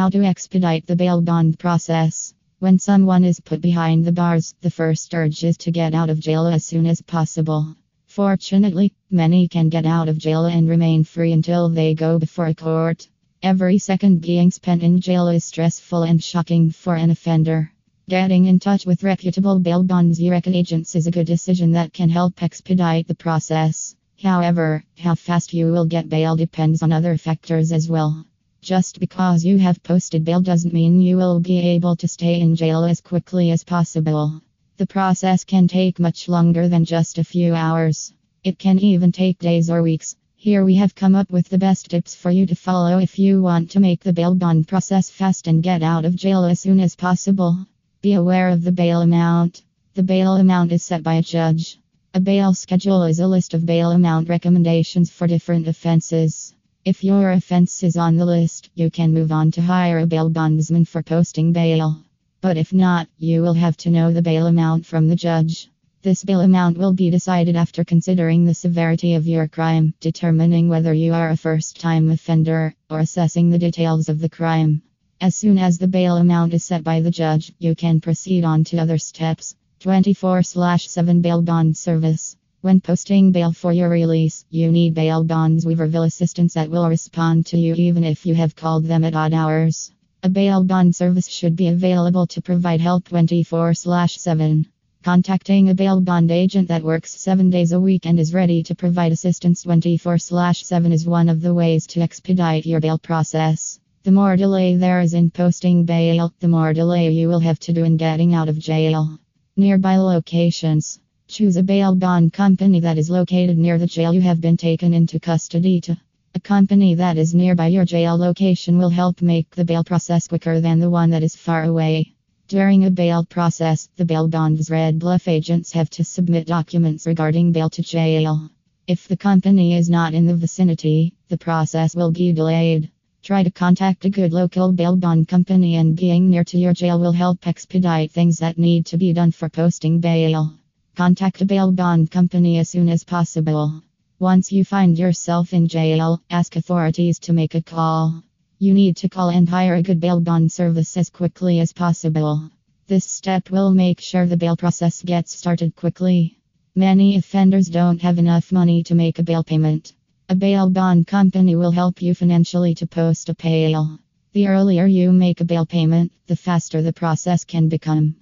How to expedite the bail bond process. When someone is put behind the bars, the first urge is to get out of jail as soon as possible. Fortunately, many can get out of jail and remain free until they go before a court. Every second being spent in jail is stressful and shocking for an offender. Getting in touch with reputable bail bondsman agents is a good decision that can help expedite the process. However, how fast you will get bail depends on other factors as well. Just because you have posted bail doesn't mean you will be able to stay in jail as quickly as possible. The process can take much longer than just a few hours. It can even take days or weeks. Here we have come up with the best tips for you to follow if you want to make the bail bond process fast and get out of jail as soon as possible. Be aware of the bail amount. The bail amount is set by a judge. A bail schedule is a list of bail amount recommendations for different offenses. If your offense is on the list, you can move on to hire a bail bondsman for posting bail. But if not, you will have to know the bail amount from the judge. This bail amount will be decided after considering the severity of your crime, determining whether you are a first time offender, or assessing the details of the crime. As soon as the bail amount is set by the judge, you can proceed on to other steps. 24 7 Bail Bond Service. When posting bail for your release, you need bail bonds Weaverville assistance that will respond to you even if you have called them at odd hours. A bail bond service should be available to provide help 24 7. Contacting a bail bond agent that works seven days a week and is ready to provide assistance 24 7 is one of the ways to expedite your bail process. The more delay there is in posting bail, the more delay you will have to do in getting out of jail. Nearby locations. Choose a bail bond company that is located near the jail you have been taken into custody to. A company that is nearby your jail location will help make the bail process quicker than the one that is far away. During a bail process, the bail bond's Red Bluff agents have to submit documents regarding bail to jail. If the company is not in the vicinity, the process will be delayed. Try to contact a good local bail bond company, and being near to your jail will help expedite things that need to be done for posting bail. Contact a bail bond company as soon as possible. Once you find yourself in jail, ask authorities to make a call. You need to call and hire a good bail bond service as quickly as possible. This step will make sure the bail process gets started quickly. Many offenders don't have enough money to make a bail payment. A bail bond company will help you financially to post a bail. The earlier you make a bail payment, the faster the process can become.